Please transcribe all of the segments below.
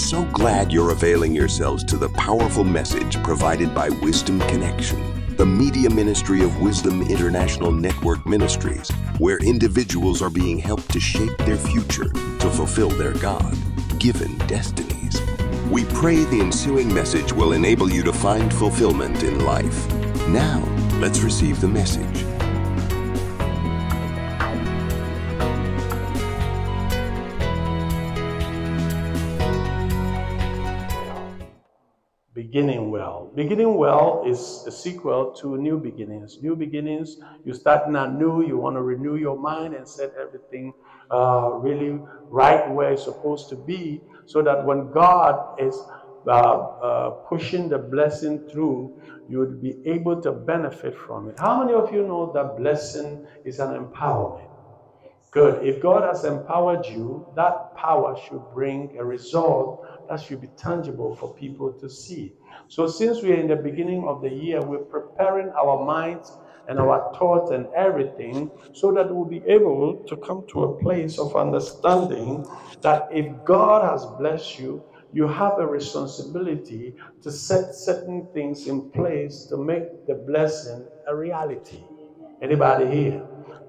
so glad you're availing yourselves to the powerful message provided by Wisdom Connection, the media ministry of Wisdom International Network Ministries, where individuals are being helped to shape their future to fulfill their God given destinies. We pray the ensuing message will enable you to find fulfillment in life. Now, let's receive the message. Beginning well. Beginning well is a sequel to New Beginnings. New Beginnings, you start not new, you want to renew your mind and set everything uh, really right where it's supposed to be so that when God is uh, uh, pushing the blessing through, you would be able to benefit from it. How many of you know that blessing is an empowerment? Good. If God has empowered you, that power should bring a result that should be tangible for people to see. So, since we are in the beginning of the year, we're preparing our minds and our thoughts and everything so that we'll be able to come to a place of understanding that if God has blessed you, you have a responsibility to set certain things in place to make the blessing a reality. Anybody here?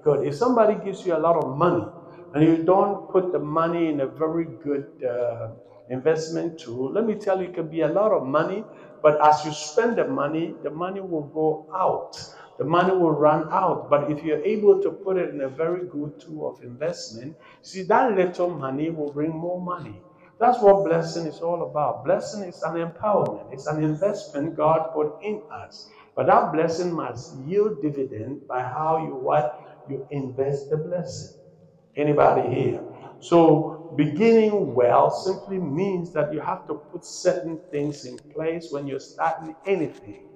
Good. If somebody gives you a lot of money and you don't put the money in a very good uh, investment tool, let me tell you, it can be a lot of money, but as you spend the money, the money will go out. The money will run out. But if you're able to put it in a very good tool of investment, see, that little money will bring more money. That's what blessing is all about. Blessing is an empowerment, it's an investment God put in us. But that blessing must yield dividend by how you what you invest the blessing. Anybody here? So, beginning well simply means that you have to put certain things in place when you're starting anything.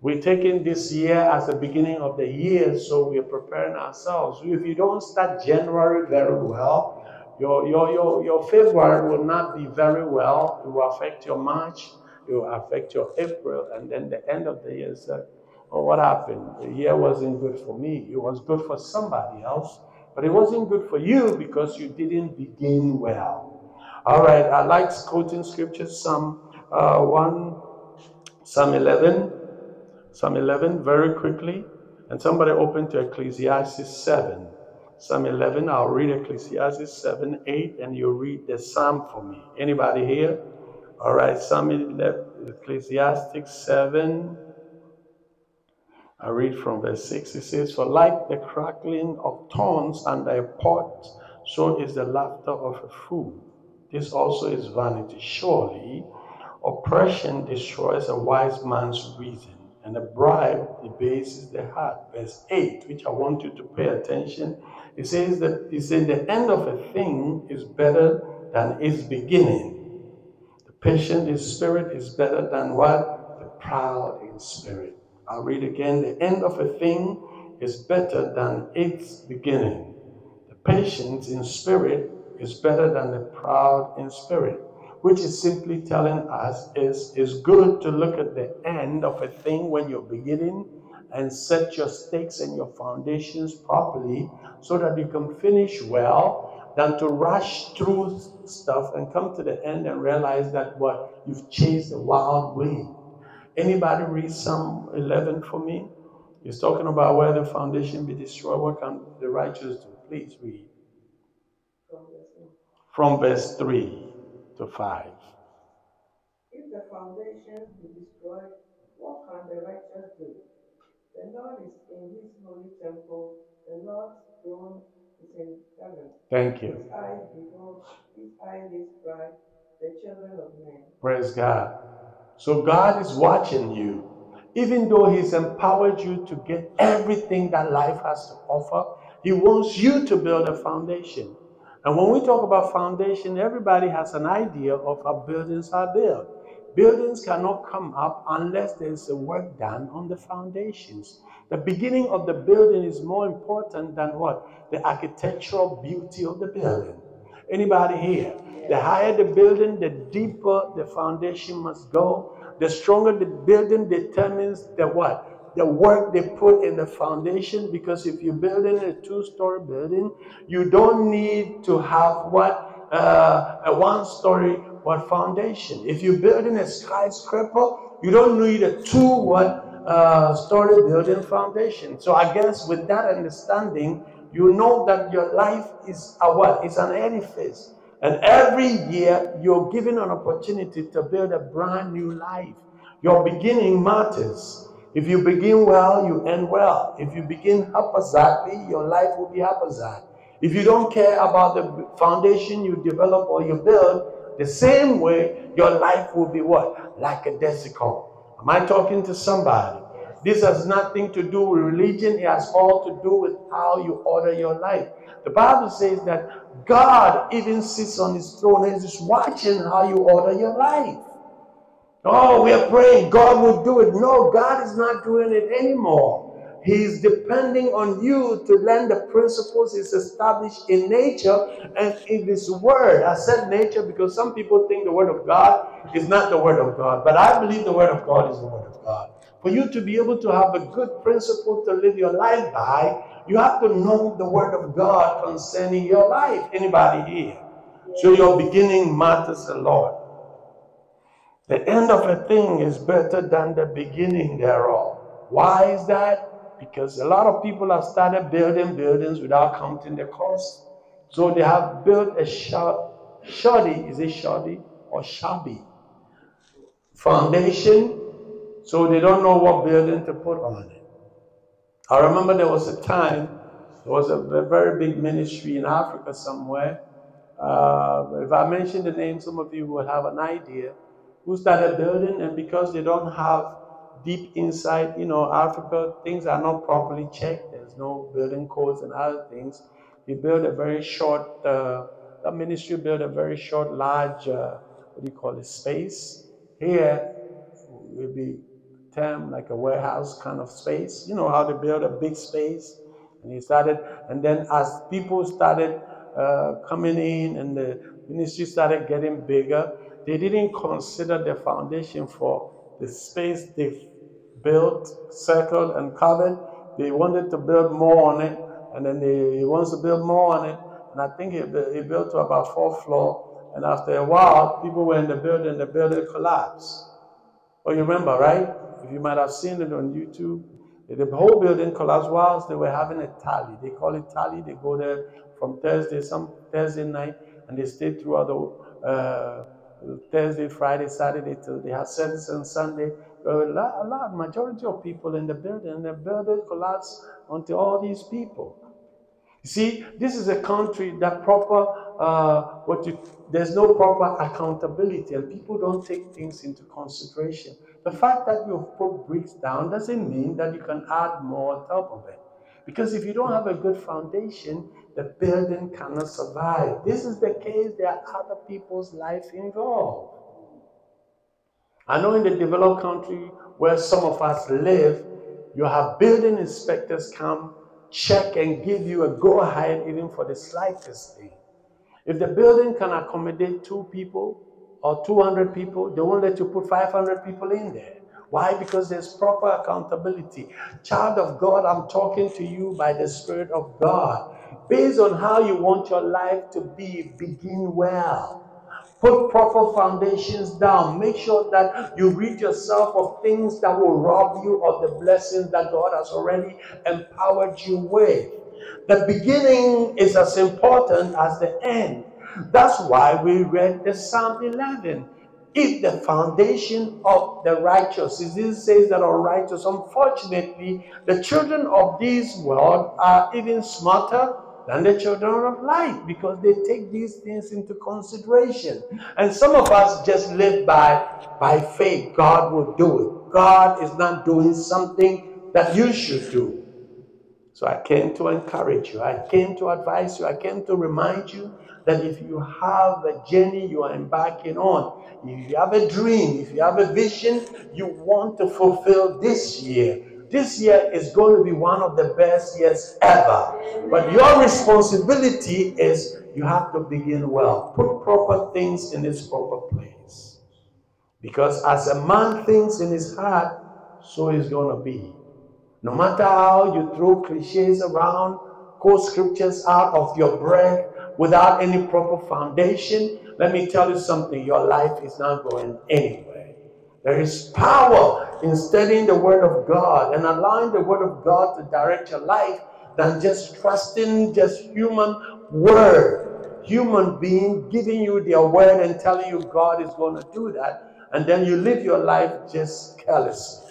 We're taking this year as the beginning of the year, so we're preparing ourselves. If you don't start January very well, your, your, your, your February will not be very well. It will affect your March, it will affect your April, and then the end of the year is uh, or what happened? The year wasn't good for me. It was good for somebody else, but it wasn't good for you because you didn't begin well. All right, I like quoting scriptures, Psalm uh, 1, Psalm 11, Psalm 11, very quickly. And somebody open to Ecclesiastes 7. Psalm 11, I'll read Ecclesiastes 7, 8, and you read the Psalm for me. Anybody here? All right, Psalm 11, Ecclesiastes 7, I read from verse 6. It says, For like the crackling of thorns under a pot, so is the laughter of a fool. This also is vanity. Surely, oppression destroys a wise man's reason, and a bribe debases the heart. Verse 8, which I want you to pay attention. It says that it says the end of a thing is better than its beginning. The patient in spirit is better than what? The proud in spirit. I'll read again. The end of a thing is better than its beginning. The patient in spirit is better than the proud in spirit, which is simply telling us is it's good to look at the end of a thing when you're beginning and set your stakes and your foundations properly so that you can finish well than to rush through stuff and come to the end and realize that what you've chased a wild wind Anybody read Psalm 11 for me? He's talking about where the foundation be destroyed. What can the righteous do? Please read. From verse 3 to 5. If the foundation be destroyed, what can the righteous do? The Lord is in his holy temple, the Lord's throne is in heaven. Thank you. His eyes behold, his eyes pride, the children of men. Praise God. So God is watching you. Even though He's empowered you to get everything that life has to offer, He wants you to build a foundation. And when we talk about foundation, everybody has an idea of how buildings are built. Buildings cannot come up unless there's a work done on the foundations. The beginning of the building is more important than what? The architectural beauty of the building. Anybody here? The higher the building, the deeper the foundation must go. The stronger the building determines the what? The work they put in the foundation. Because if you're building a two-story building, you don't need to have what? uh, a one-story what foundation. If you're building a skyscraper, you don't need a two what uh, story building foundation. So I guess with that understanding, you know that your life is a what? It's an edifice. And every year you're given an opportunity to build a brand new life. Your beginning matters. If you begin well, you end well. If you begin haphazardly, your life will be haphazard. If you don't care about the foundation you develop or you build, the same way your life will be what? Like a desiccant. Am I talking to somebody? This has nothing to do with religion, it has all to do with how you order your life. The Bible says that God even sits on his throne and is watching how you order your life. Oh, we are praying God will do it. No, God is not doing it anymore. He's depending on you to learn the principles He's established in nature and in His Word. I said nature because some people think the Word of God is not the Word of God, but I believe the Word of God is the Word of God. For you to be able to have a good principle to live your life by, you have to know the Word of God concerning your life. Anybody here? So your beginning matters a lot. The end of a thing is better than the beginning thereof. Why is that? because a lot of people have started building buildings without counting the cost. So they have built a shoddy, is it shoddy or shabby foundation, so they don't know what building to put on it. I remember there was a time, there was a, very big ministry in Africa somewhere. Uh, if I mention the name, some of you will have an idea. Who started building, and because they don't have deep insight, you know, Africa, things are not properly checked. There's no building codes and other things. We built a very short, uh, the ministry built a very short, large, uh, what do you call it, space. Here will be termed like a warehouse kind of space. You know how to build a big space. And he started, and then as people started uh, coming in and the ministry started getting bigger, they didn't consider the foundation for the space they built, circled, and covered. They wanted to build more on it, and then they, he wants to build more on it. And I think he, he built to about fourth floor. And after a while, people were in the building, the building collapsed. Oh, you remember, right? You might have seen it on YouTube, the whole building collapsed whilst they were having a tally. They call it tally. They go there from Thursday, some Thursday night, and they stay throughout the uh, Thursday, Friday, Saturday till they have service on Sunday. A lot, a lot, majority of people in the building, the building collapsed onto all these people. You see, this is a country that proper, uh, what you, there's no proper accountability, and people don't take things into consideration. The fact that you've put bricks down doesn't mean that you can add more on top of it. Because if you don't have a good foundation, the building cannot survive. This is the case, there are other people's life involved. I know in the developed country where some of us live, you have building inspectors come, check, and give you a go ahead even for the slightest thing. If the building can accommodate two people or 200 people, they won't let you put 500 people in there. Why? Because there's proper accountability. Child of God, I'm talking to you by the Spirit of God. Based on how you want your life to be, begin well. Put proper foundations down. Make sure that you rid yourself of things that will rob you of the blessings that God has already empowered you with. The beginning is as important as the end. That's why we read the Psalm 11 if the foundation of the righteous. This says that are righteous. Unfortunately, the children of this world are even smarter than the children of light because they take these things into consideration. And some of us just live by by faith. God will do it. God is not doing something that you should do. So I came to encourage you. I came to advise you. I came to remind you that if you have a journey you are embarking on, if you have a dream, if you have a vision you want to fulfill this year, this year is going to be one of the best years ever. But your responsibility is you have to begin well. Put proper things in its proper place. Because as a man thinks in his heart, so is going to be. No matter how you throw cliches around, quote scriptures out of your breath, without any proper foundation, let me tell you something your life is not going anywhere. There is power in studying the Word of God and allowing the Word of God to direct your life than just trusting just human word, human being giving you their word and telling you God is going to do that, and then you live your life just carelessly.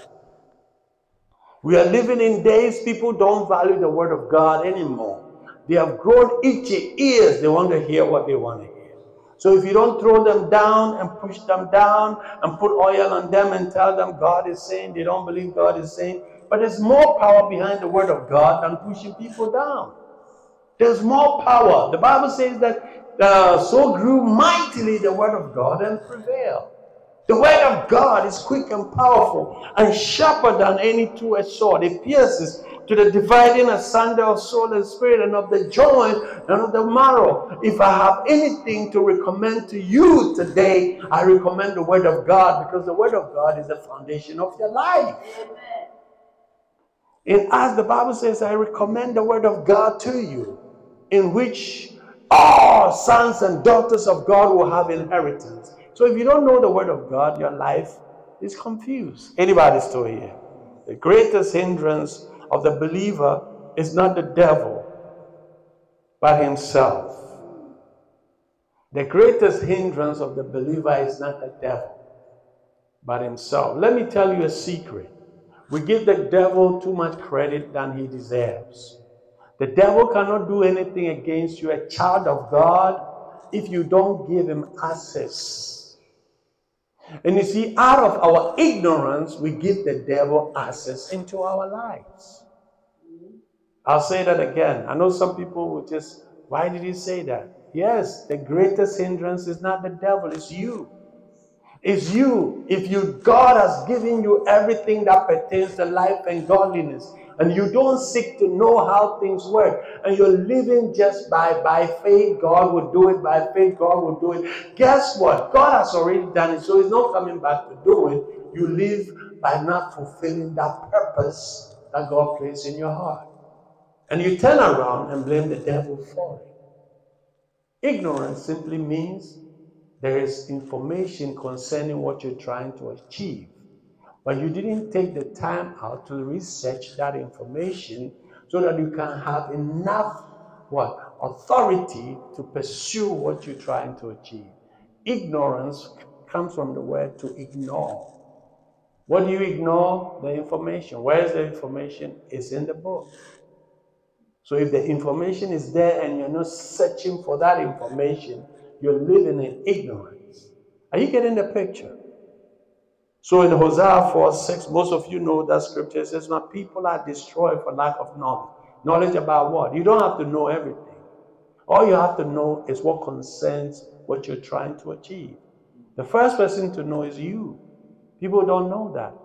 We are living in days people don't value the word of God anymore. They have grown itchy ears. They want to hear what they want to hear. So if you don't throw them down and push them down and put oil on them and tell them God is saying, they don't believe God is saying. But there's more power behind the word of God than pushing people down. There's more power. The Bible says that uh, so grew mightily the word of God and prevailed. The word of God is quick and powerful and sharper than any two-edged sword. It pierces to the dividing asunder of soul and spirit and of the joint and of the marrow. If I have anything to recommend to you today, I recommend the word of God because the word of God is the foundation of your life. Amen. In as the Bible says, I recommend the word of God to you, in which all sons and daughters of God will have inheritance. So if you don't know the word of God, your life is confused. Anybody still here? The greatest hindrance of the believer is not the devil, but himself. The greatest hindrance of the believer is not the devil, but himself. Let me tell you a secret. We give the devil too much credit than he deserves. The devil cannot do anything against you, a child of God, if you don't give him access and you see, out of our ignorance, we give the devil access into our lives. I'll say that again. I know some people will just, why did he say that? Yes, the greatest hindrance is not the devil, it's you. It's you. If you God has given you everything that pertains to life and godliness, and you don't seek to know how things work. And you're living just by by faith. God will do it. By faith god will do it. Guess what? God has already done it. So he's not coming back to do it. You live by not fulfilling that purpose that god placed in your heart. And you turn around and blame the devil for it. Ignorance simply means there is information concerning what you're trying to achieve but you didn't take the time out to research that information so that you can have enough what authority to pursue what you're trying to achieve. Ignorance comes from the word to ignore. What do you ignore? The information. Where is the information? It's in the book. So if the information is there and you're not searching for that information, you're living in ignorance. Are you getting the picture? So in Hosea 4 6, most of you know that scripture says, My people are destroyed for lack of knowledge. Knowledge about what? You don't have to know everything. All you have to know is what concerns what you're trying to achieve. The first person to know is you. People don't know that.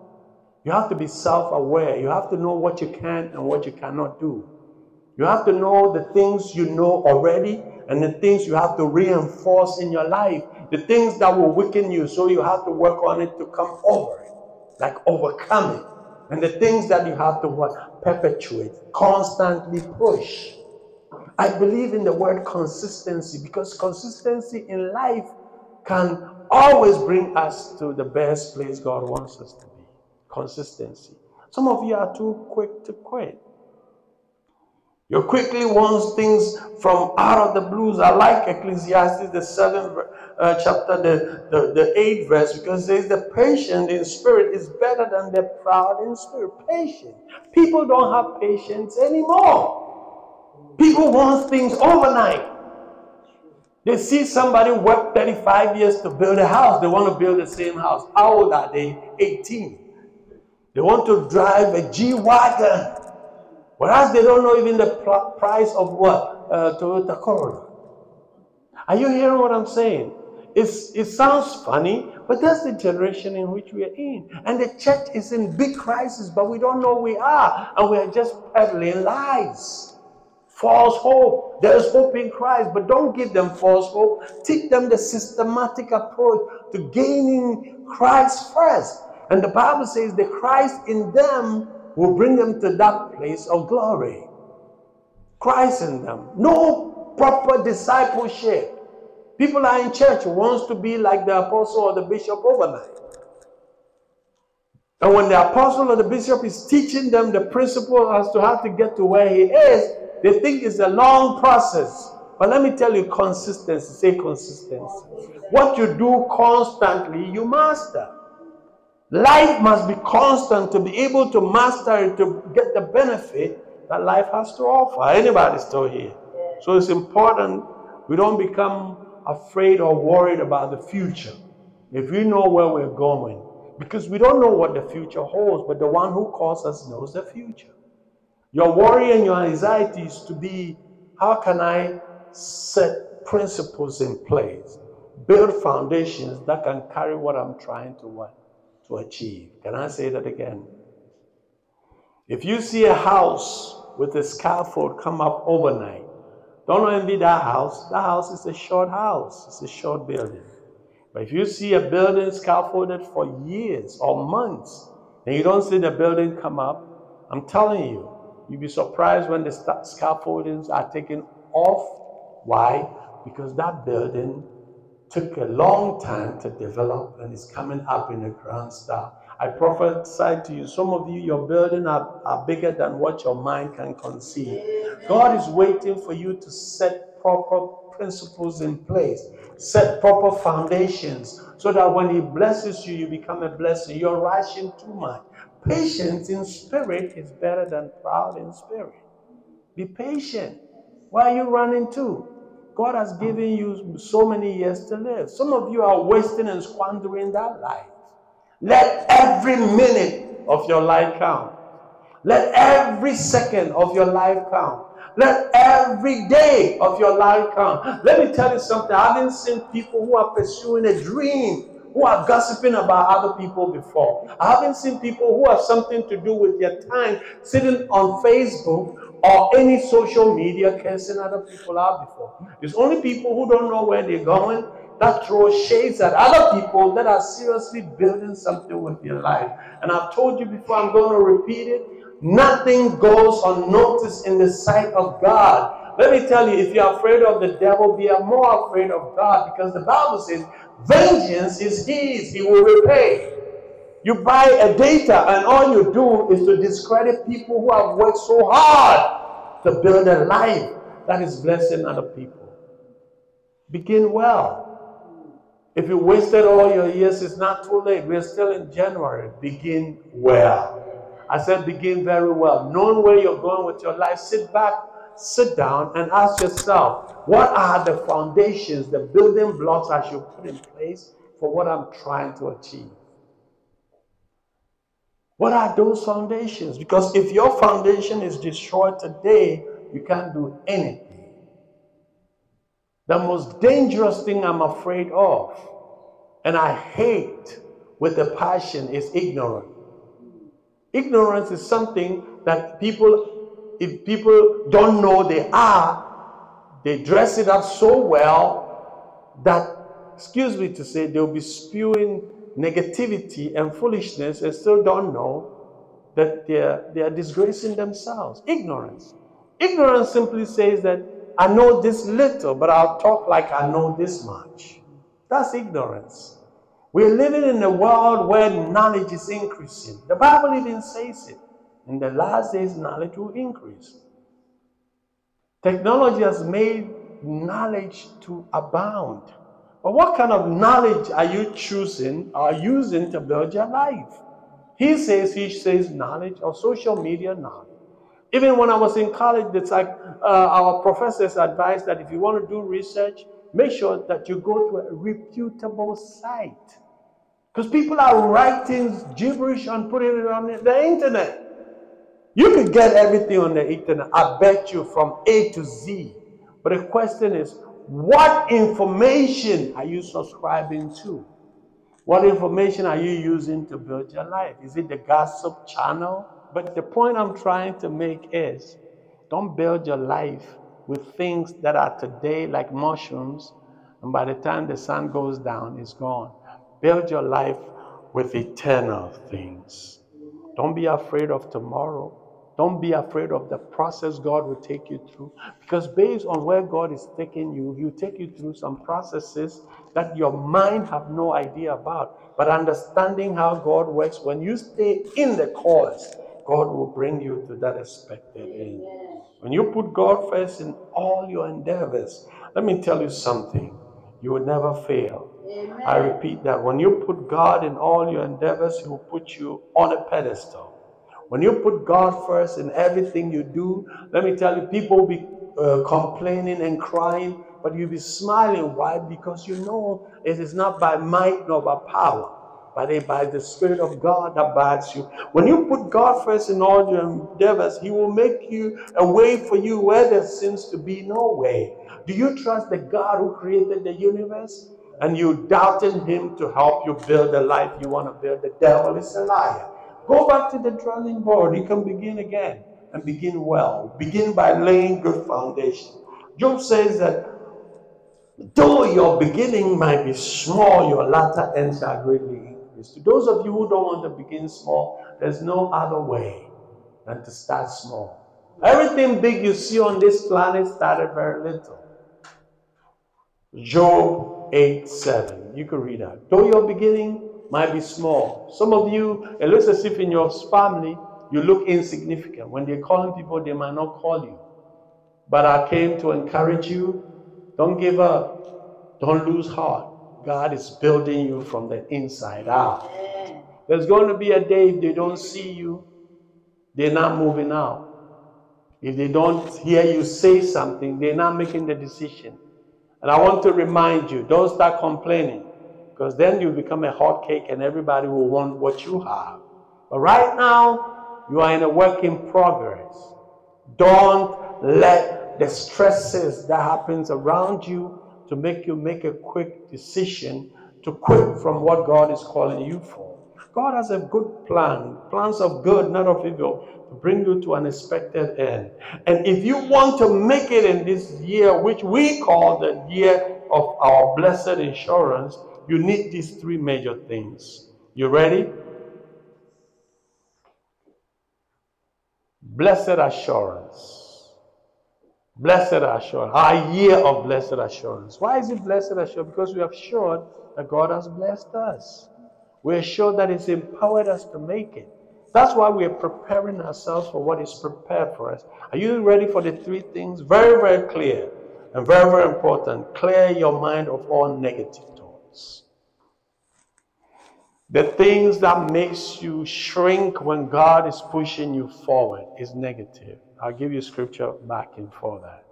You have to be self aware. You have to know what you can and what you cannot do. You have to know the things you know already and the things you have to reinforce in your life the things that will weaken you, so you have to work on it to come over it, like overcome it. And the things that you have to what? Perpetuate, constantly push. I believe in the word consistency because consistency in life can always bring us to the best place God wants us to be. Consistency. Some of you are too quick to quit. You quickly want things from out of the blues. I like Ecclesiastes, the seventh uh, chapter, the, the, the eighth verse, because it says the patient in spirit is better than the proud in spirit. Patient. People don't have patience anymore. People want things overnight. They see somebody work 35 years to build a house. They want to build the same house. How old are they? 18. They want to drive a G Wagon. Whereas they don't know even the price of what? Uh, Toyota Corolla. Are you hearing what I'm saying? It's, it sounds funny, but that's the generation in which we are in. And the church is in big crisis, but we don't know we are. And we are just peddling lies. False hope. There is hope in Christ, but don't give them false hope. Teach them the systematic approach to gaining Christ first. And the Bible says the Christ in them will bring them to that place of glory. Christ in them. No proper discipleship. People are in church wants to be like the apostle or the bishop overnight. And when the apostle or the bishop is teaching them the principle as to how to get to where he is, they think it's a long process. But let me tell you, consistency. Say consistency. What you do constantly, you master. Life must be constant to be able to master it, to get the benefit that life has to offer. Anybody still here? So it's important we don't become afraid or worried about the future. If we know where we're going, because we don't know what the future holds, but the one who calls us knows the future. Your worry and your anxiety is to be how can I set principles in place, build foundations that can carry what I'm trying to what to achieve. Can I say that again? If you see a house with a scaffold come up overnight, don't envy that house. That house is a short house, it's a short building. But if you see a building scaffolded for years or months, and you don't see the building come up, I'm telling you, you'll be surprised when the scaffoldings are taken off. Why? Because that building took a long time to develop and is coming up in a grand style. I prophesy to you, some of you, your building are, are bigger than what your mind can conceive. God is waiting for you to set proper principles in place, set proper foundations, so that when He blesses you, you become a blessing. You're rushing too much. Patience in spirit is better than proud in spirit. Be patient. Why are you running to? God has given you so many years to live. Some of you are wasting and squandering that life. Let every minute of your life count. Let every second of your life count. Let every day of your life count. Let me tell you something. I haven't seen people who are pursuing a dream who are gossiping about other people before. I haven't seen people who have something to do with their time sitting on Facebook or any social media cursing other people out before. It's only people who don't know where they're going that throw shades at other people that are seriously building something with their life. And I've told you before, I'm going to repeat it. Nothing goes unnoticed in the sight of God. Let me tell you, if you're afraid of the devil, be more afraid of God because the Bible says, Vengeance is His, He will repay. You buy a data, and all you do is to discredit people who have worked so hard to build a life that is blessing other people. Begin well. If you wasted all your years, it's not too late. We're still in January. Begin well. I said, begin very well. Knowing where you're going with your life, sit back, sit down, and ask yourself, what are the foundations, the building blocks I should put in place for what I'm trying to achieve? What are those foundations? Because if your foundation is destroyed today, you can't do anything. The most dangerous thing I'm afraid of, and I hate with a passion, is ignorance. Ignorance is something that people, if people don't know they are, they dress it up so well that, excuse me to say, they'll be spewing negativity and foolishness and still don't know that they're, they are disgracing themselves. Ignorance. Ignorance simply says that I know this little, but I'll talk like I know this much. That's ignorance. We're living in a world where knowledge is increasing. The Bible even says it. In the last days, knowledge will increase. Technology has made knowledge to abound. But what kind of knowledge are you choosing or using to build your life? He says, he says knowledge or social media knowledge. Even when I was in college, it's like uh, our professors advised that if you want to do research, make sure that you go to a reputable site. Because people are writing gibberish and putting it on the internet. You can get everything on the internet, I bet you, from A to Z. But the question is, what information are you subscribing to? What information are you using to build your life? Is it the gossip channel? But the point I'm trying to make is don't build your life with things that are today like mushrooms, and by the time the sun goes down, it's gone. Build your life with eternal things. Don't be afraid of tomorrow. Don't be afraid of the process God will take you through. Because based on where God is taking you, He'll take you through some processes that your mind have no idea about. But understanding how God works, when you stay in the course, God will bring you to that expected end. When you put God first in all your endeavors, let me tell you something. You will never fail. Amen. I repeat that. When you put God in all your endeavors, He will put you on a pedestal. When you put God first in everything you do, let me tell you, people will be uh, complaining and crying, but you'll be smiling. Why? Because you know it is not by might nor by power, but it by the Spirit of God that guides you. When you put God first in all your endeavors, He will make you a way for you where there seems to be no way. Do you trust the God who created the universe? And you doubting Him to help you build the life you want to build? The devil is a liar. Go back to the drawing board. You can begin again and begin well. Begin by laying good foundation. Job says that though your beginning might be small, your latter end shall greatly increase. To those of you who don't want to begin small, there's no other way than to start small. Everything big you see on this planet started very little. Job 8 7. You can read that. Though your beginning might be small. Some of you, it looks as if in your family, you look insignificant. When they're calling people, they might not call you. But I came to encourage you don't give up, don't lose heart. God is building you from the inside out. There's going to be a day if they don't see you, they're not moving out. If they don't hear you say something, they're not making the decision. And I want to remind you don't start complaining because then you become a hot cake and everybody will want what you have. But right now, you are in a work in progress. Don't let the stresses that happens around you to make you make a quick decision to quit from what God is calling you for. God has a good plan, plans of good, not of evil, to bring you to an expected end. And if you want to make it in this year, which we call the year of our blessed insurance, you need these three major things. You ready? Blessed assurance. Blessed assurance. Our year of blessed assurance. Why is it blessed assurance? Because we are sure that God has blessed us. We're sure that He's empowered us to make it. That's why we're preparing ourselves for what is prepared for us. Are you ready for the three things? Very, very clear and very, very important. Clear your mind of all negative thoughts. The things that makes you shrink when God is pushing you forward is negative. I'll give you scripture backing for that.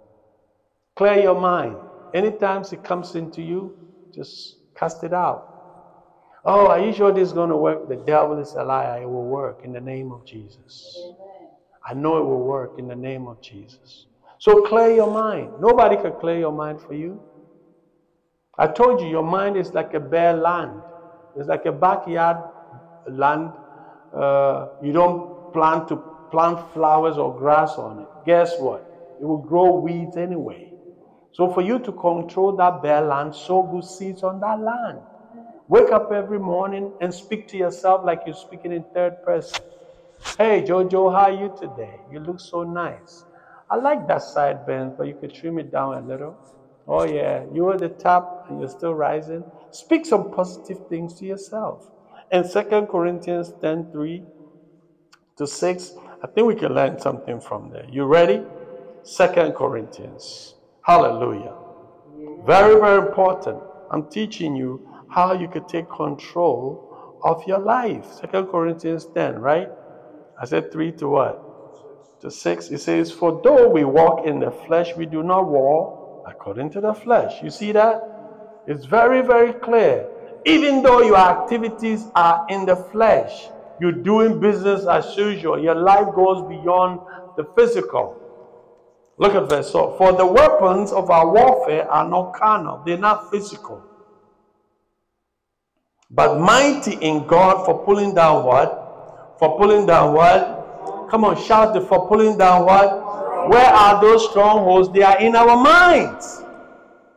Clear your mind. Anytime it comes into you, just cast it out. Oh, are you sure this is going to work? The devil is a liar. It will work in the name of Jesus. I know it will work in the name of Jesus. So clear your mind. Nobody can clear your mind for you. I told you, your mind is like a bare land. It's like a backyard land. Uh, you don't plant to plant flowers or grass on it. Guess what? It will grow weeds anyway. So for you to control that bare land, sow good seeds on that land. Wake up every morning and speak to yourself like you're speaking in third person. Hey, Jojo, how are you today? You look so nice. I like that sideburns, but you could trim it down a little. Oh, yeah, you are the top and you're still rising. Speak some positive things to yourself. And Second Corinthians 10 3 to 6, I think we can learn something from there. You ready? Second Corinthians. Hallelujah. Very, very important. I'm teaching you how you could take control of your life. Second Corinthians 10, right? I said 3 to what? To 6. It says, For though we walk in the flesh, we do not war according to the flesh. You see that? It's very, very clear. Even though your activities are in the flesh, you're doing business as usual, your life goes beyond the physical. Look at verse 4. For the weapons of our warfare are not carnal, they're not physical. But mighty in God for pulling down what? For pulling down what? Come on, shout it for pulling down what? Where are those strongholds? They are in our minds.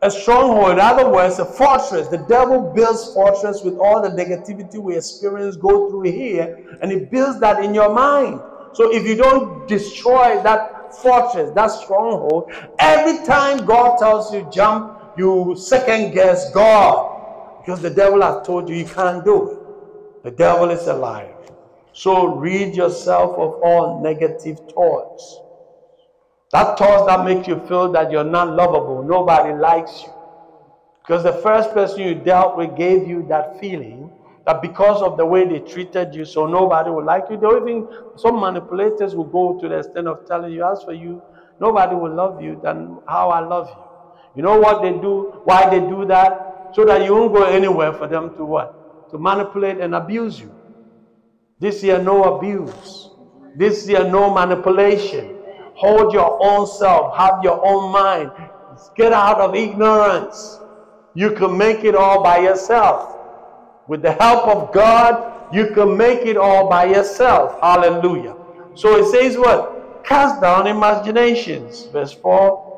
A stronghold, in other words, a fortress. The devil builds fortress with all the negativity we experience, go through here, and he builds that in your mind. So if you don't destroy that fortress, that stronghold, every time God tells you jump, you second guess God because the devil has told you you can't do it. The devil is alive. So rid yourself of all negative thoughts. That thought that makes you feel that you're not lovable, nobody likes you. Because the first person you dealt with gave you that feeling that because of the way they treated you, so nobody will like you. The even some manipulators will go to the extent of telling you, as for you, nobody will love you than how I love you. You know what they do? Why they do that? So that you won't go anywhere for them to what? To manipulate and abuse you. This year, no abuse. This year, no manipulation. Hold your own self. Have your own mind. Get out of ignorance. You can make it all by yourself. With the help of God, you can make it all by yourself. Hallelujah. So it says what? Cast down imaginations. Verse 4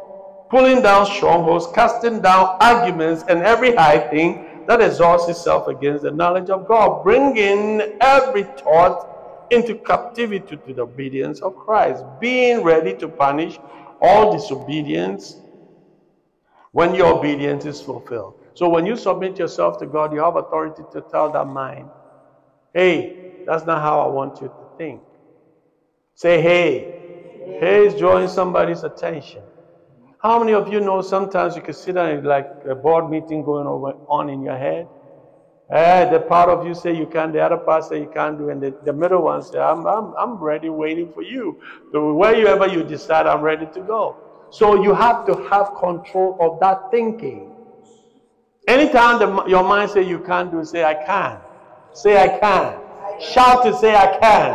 pulling down strongholds, casting down arguments, and every high thing that exalts itself against the knowledge of God, bringing every thought into captivity to the obedience of Christ, being ready to punish all disobedience when your obedience is fulfilled. So when you submit yourself to God, you have authority to tell that mind, hey, that's not how I want you to think. Say, hey, hey is drawing somebody's attention. How many of you know sometimes you can sit down like a board meeting going on in your head? Eh, the part of you say you can, the other part say you can't do, and the, the middle one say, I'm, I'm, I'm ready waiting for you. So wherever you decide, I'm ready to go. So you have to have control of that thinking. Anytime the, your mind say you can't do, say I can. Say I can. Shout to say I can.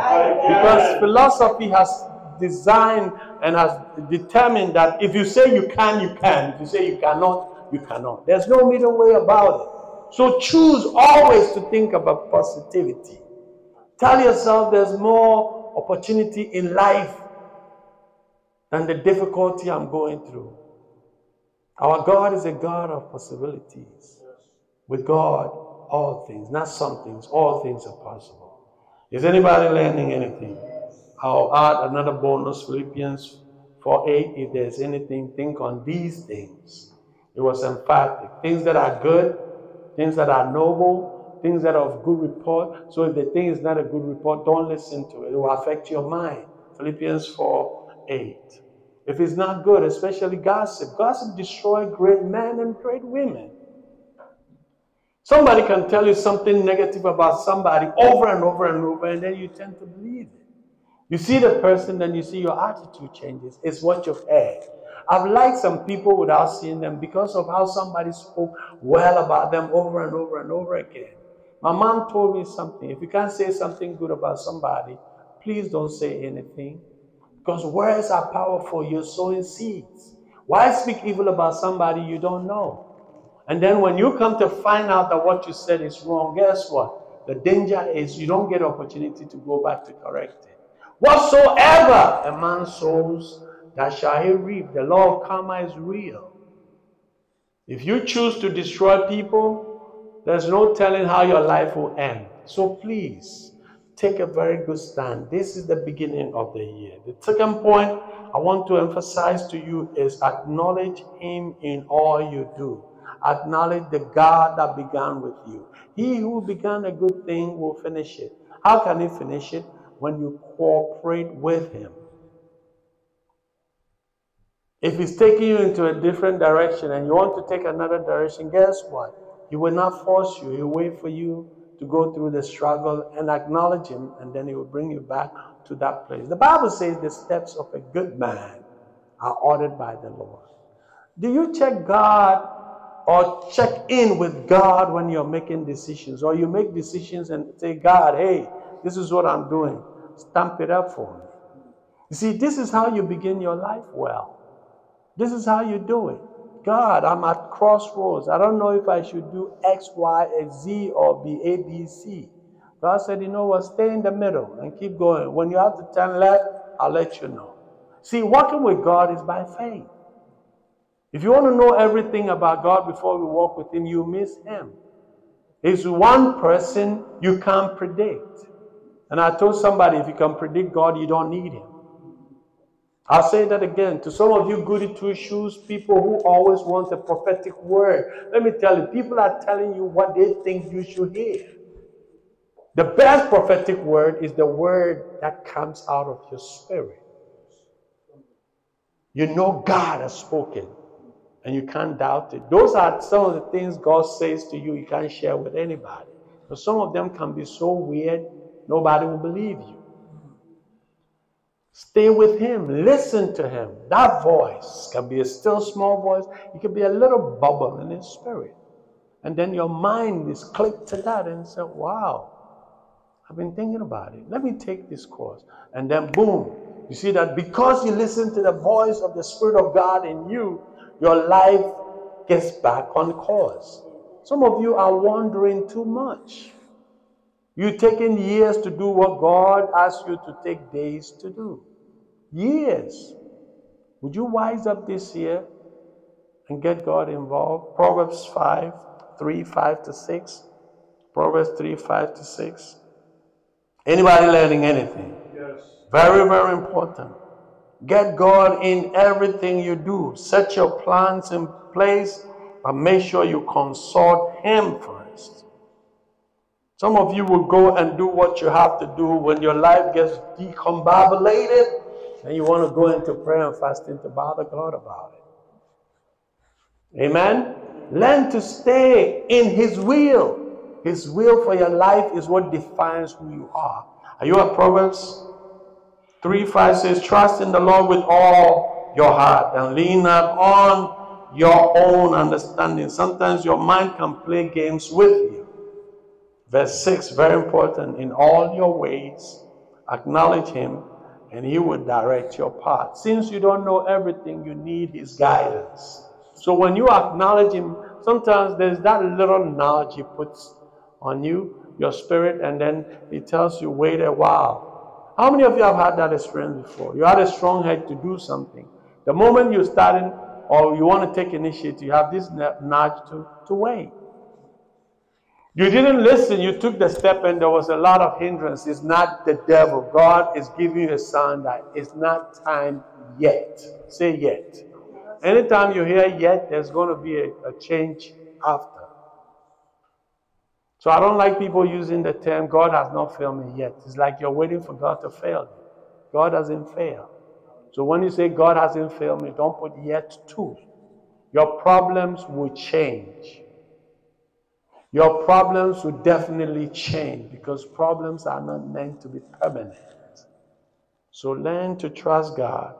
Because philosophy has designed and has determined that if you say you can, you can. If you say you cannot, you cannot. There's no middle way about it. So choose always to think about positivity. Tell yourself there's more opportunity in life than the difficulty I'm going through. Our God is a God of possibilities. With God, all things, not some things, all things are possible. Is anybody learning anything? I'll add another bonus, Philippians 4 8. If there's anything, think on these things. It was emphatic. Things that are good, things that are noble, things that are of good report. So if the thing is not a good report, don't listen to it. It will affect your mind. Philippians 4 8. If it's not good, especially gossip, gossip destroys great men and great women. Somebody can tell you something negative about somebody over and over and over, and then you tend to believe it. You see the person, then you see your attitude changes. It's what you've heard. I've liked some people without seeing them because of how somebody spoke well about them over and over and over again. My mom told me something. If you can't say something good about somebody, please don't say anything. Because words are powerful. You're sowing seeds. Why speak evil about somebody you don't know? And then when you come to find out that what you said is wrong, guess what? The danger is you don't get opportunity to go back to correct it. Whatsoever a man sows, that shall he reap. The law of karma is real. If you choose to destroy people, there's no telling how your life will end. So please take a very good stand. This is the beginning of the year. The second point I want to emphasize to you is acknowledge Him in all you do. Acknowledge the God that began with you. He who began a good thing will finish it. How can He finish it? when you cooperate with Him. If He's taking you into a different direction and you want to take another direction, guess what? He will not force you. He'll wait for you to go through the struggle and acknowledge Him, and then He will bring you back to that place. The Bible says the steps of a good man are ordered by the Lord. Do you check God or check in with God when you're making decisions? Or you make decisions and say, God, hey, this is what I'm doing. Stamp it up for me. You see, this is how you begin your life well. This is how you do it. God, I'm at crossroads. I don't know if I should do X, Y, Z, or be A, B, C. God said, you know what? Stay in the middle and keep going. When you have to turn left, I'll let you know. See, walking with God is by faith. If you want to know everything about God before you walk with Him, you miss Him. He's one person you can't predict. And I told somebody, if you can predict God, you don't need Him. I'll say that again to some of you goody two shoes, people who always want a prophetic word. Let me tell you, people are telling you what they think you should hear. The best prophetic word is the word that comes out of your spirit. You know God has spoken and you can't doubt it. Those are some of the things God says to you, you can't share with anybody. But some of them can be so weird, nobody will believe you. Stay with Him, listen to Him. That voice can be a still small voice, it can be a little bubble in His spirit. And then your mind is clicked to that and say, wow, I've been thinking about it. Let me take this course. And then, boom, you see that because you listen to the voice of the Spirit of God in you, your life gets back on course. Some of you are wandering too much. You're taking years to do what God asked you to take days to do. Years. Would you wise up this year and get God involved? Proverbs 5, 3, 5 to 6. Proverbs 3, 5 to 6. Anybody learning anything? Yes. Very, very important. Get God in everything you do. Set your plans in place, but make sure you consult Him first. Some of you will go and do what you have to do when your life gets decombobulated, and you want to go into prayer and fasting to bother God about it. Amen? Learn to stay in His will. His will for your life is what defines who you are. Are you at Proverbs 3 5 says, Trust in the Lord with all your heart and lean not on your own understanding. Sometimes your mind can play games with you. Verse 6, very important. In all your ways, acknowledge Him, and He will direct your path. Since you don't know everything, you need His guidance. So when you acknowledge Him, sometimes there's that little knowledge He puts on you, your spirit, and then He tells you, wait a while how many of you have had that experience before? You had a strong head to do something. The moment you're starting or you want to take initiative, you have this nudge to, to wait. You didn't listen, you took the step, and there was a lot of hindrance. It's not the devil. God is giving you a sign that it's not time yet. Say yet. Anytime you hear yet, there's going to be a, a change after. So I don't like people using the term, God has not failed me yet. It's like you're waiting for God to fail you. God doesn't fail. So when you say God hasn't failed me, don't put yet to. Your problems will change. Your problems will definitely change because problems are not meant to be permanent. So learn to trust God.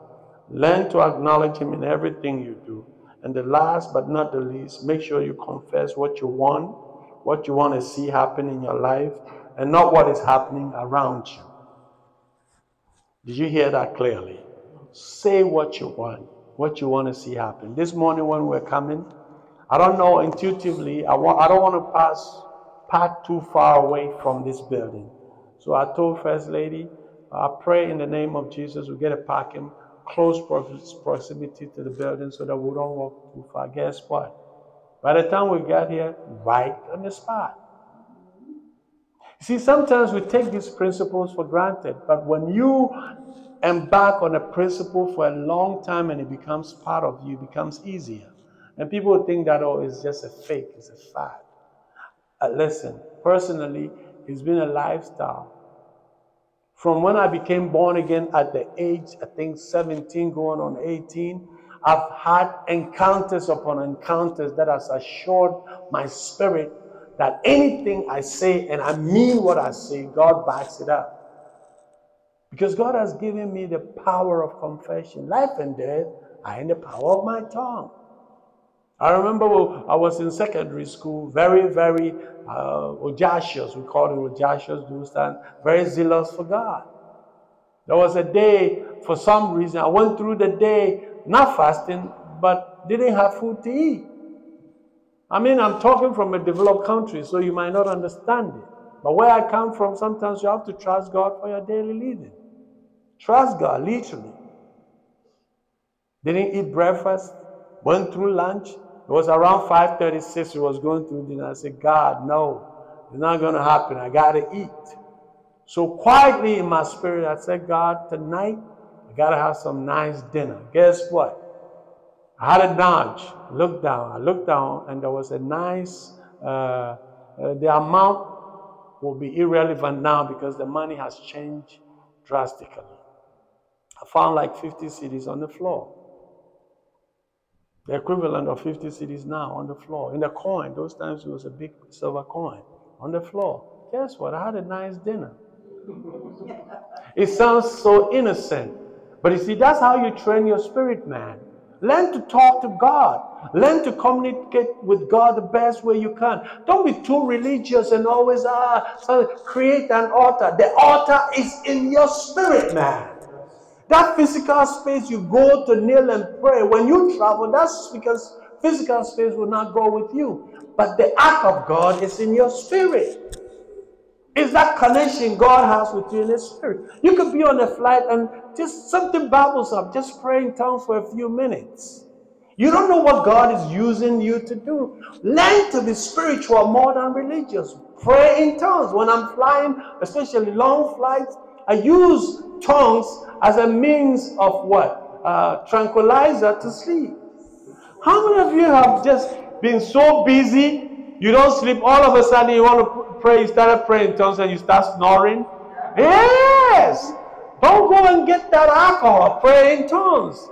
Learn to acknowledge Him in everything you do. And the last but not the least, make sure you confess what you want what you want to see happen in your life and not what is happening around you. Did you hear that clearly? Say what you want, what you want to see happen. This morning when we're coming, I don't know intuitively, I, want, I don't want to pass park too far away from this building. So I told First Lady, I pray in the name of Jesus we get a parking close proximity to the building so that we don't walk too far. Guess what? By the time we got here, right on the spot. See, sometimes we take these principles for granted, but when you embark on a principle for a long time and it becomes part of you, it becomes easier. And people think that, oh, it's just a fake, it's a fad. Uh, listen, personally, it's been a lifestyle. From when I became born again at the age, I think 17 going on 18, I've had encounters upon encounters that has assured my spirit that anything I say and I mean what I say, God backs it up. Because God has given me the power of confession. Life and death are in the power of my tongue. I remember I was in secondary school, very, very uh, audacious. We call it audacious, do you understand? very zealous for God. There was a day, for some reason, I went through the day not fasting, but didn't have food to eat. I mean, I'm talking from a developed country, so you might not understand it. But where I come from, sometimes you have to trust God for your daily living. Trust God, literally. Didn't eat breakfast, went through lunch. It was around 5.36, he was going through dinner. I said, God, no, it's not going to happen. I got to eat. So quietly in my spirit, I said, God, tonight I gotta have some nice dinner. Guess what? I had a nudge, looked down. I looked down, and there was a nice. Uh, uh, the amount will be irrelevant now because the money has changed drastically. I found like 50 cedis on the floor. The equivalent of 50 cedis now on the floor. In the coin, those times it was a big silver coin on the floor. Guess what? I had a nice dinner. it sounds so innocent. But you see, that's how you train your spirit, man. Learn to talk to God. Learn to communicate with God the best way you can. Don't be too religious and always ah create an altar. The altar is in your spirit, man. That physical space you go to kneel and pray. When you travel, that's because physical space will not go with you. But the act of God is in your spirit. It's that connection God has with you in His Spirit. You could be on a flight and just something babbles up, just pray in tongues for a few minutes. You don't know what God is using you to do. Learn to be spiritual more than religious. Pray in tongues. When I'm flying, especially long flights, I use tongues as a means of what? Uh, tranquilizer to sleep. How many of you have just been so busy you don't sleep, all of a sudden you want to pray, you started praying in tongues and you start snoring? Yes! Don't go and get that alcohol. Pray in tongues.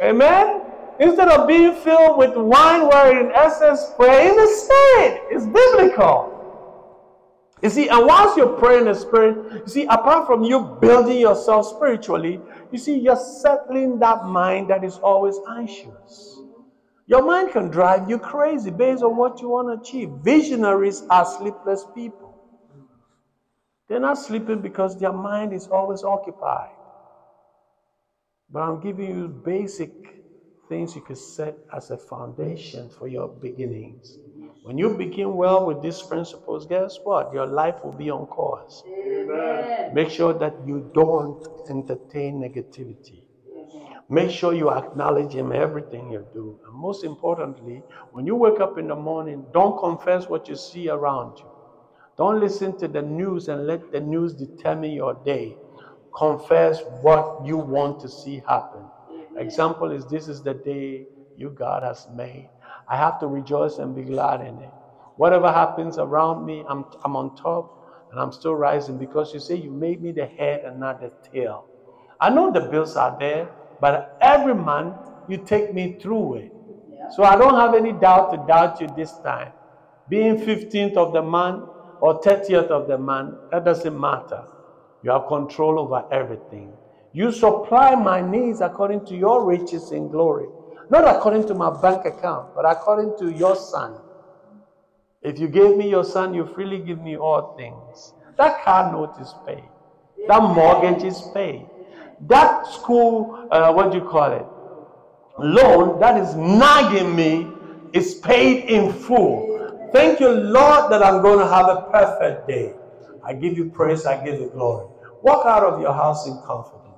Amen? Instead of being filled with wine where in essence, pray in the Spirit. It's biblical. You see, and once you're praying in the Spirit, you see, apart from you building yourself spiritually, you see, you're settling that mind that is always anxious. Your mind can drive you crazy based on what you want to achieve. Visionaries are sleepless people. They're not sleeping because their mind is always occupied. But I'm giving you basic things you can set as a foundation for your beginnings. When you begin well with these principles, guess what? Your life will be on course. Amen. Make sure that you don't entertain negativity. Make sure you acknowledge Him everything you do. And most importantly, when you wake up in the morning, don't confess what you see around you. Don't listen to the news and let the news determine your day. Confess what you want to see happen. Example is this is the day you God has made. I have to rejoice and be glad in it. Whatever happens around me, I'm, I'm on top and I'm still rising because you say you made me the head and not the tail. I know the bills are there, but every month you take me through it. So I don't have any doubt to doubt you this time. Being 15th of the month, or 30th of the month, that doesn't matter. You have control over everything. You supply my needs according to your riches in glory. Not according to my bank account, but according to your son. If you gave me your son, you freely give me all things. That car note is paid. That mortgage is paid. That school, uh, what do you call it? Loan that is nagging me is paid in full. Thank you, Lord, that I'm going to have a perfect day. I give you praise, I give you glory. Walk out of your house in confidence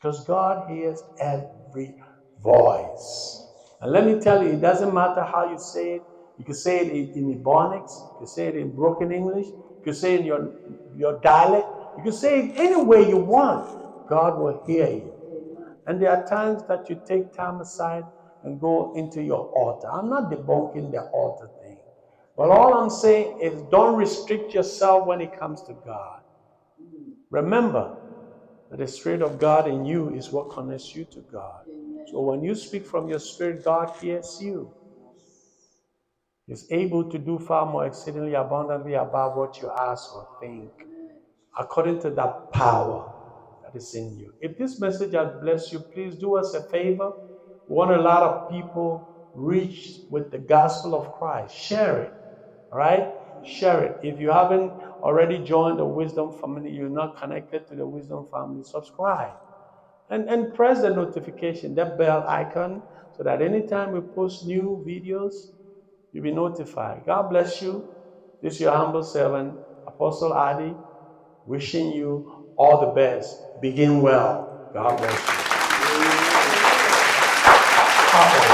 because God hears every voice. And let me tell you, it doesn't matter how you say it. You can say it in Ebonics, you can say it in broken English, you can say it in your, your dialect, you can say it any way you want. God will hear you. And there are times that you take time aside and go into your altar. I'm not debunking the altar thing. But all I'm saying is don't restrict yourself when it comes to God. Remember the Spirit of God in you is what connects you to God. So when you speak from your spirit, God hears you. He's able to do far more exceedingly abundantly above what you ask or think, according to that power that is in you. If this message has blessed you, please do us a favor we want a lot of people reach with the gospel of Christ. Share it. All right? Share it. If you haven't already joined the Wisdom family, you're not connected to the Wisdom family, subscribe. And, and press the notification, that bell icon, so that anytime we post new videos, you'll be notified. God bless you. This is your humble servant, Apostle Addy, wishing you all the best. Begin well. God bless you.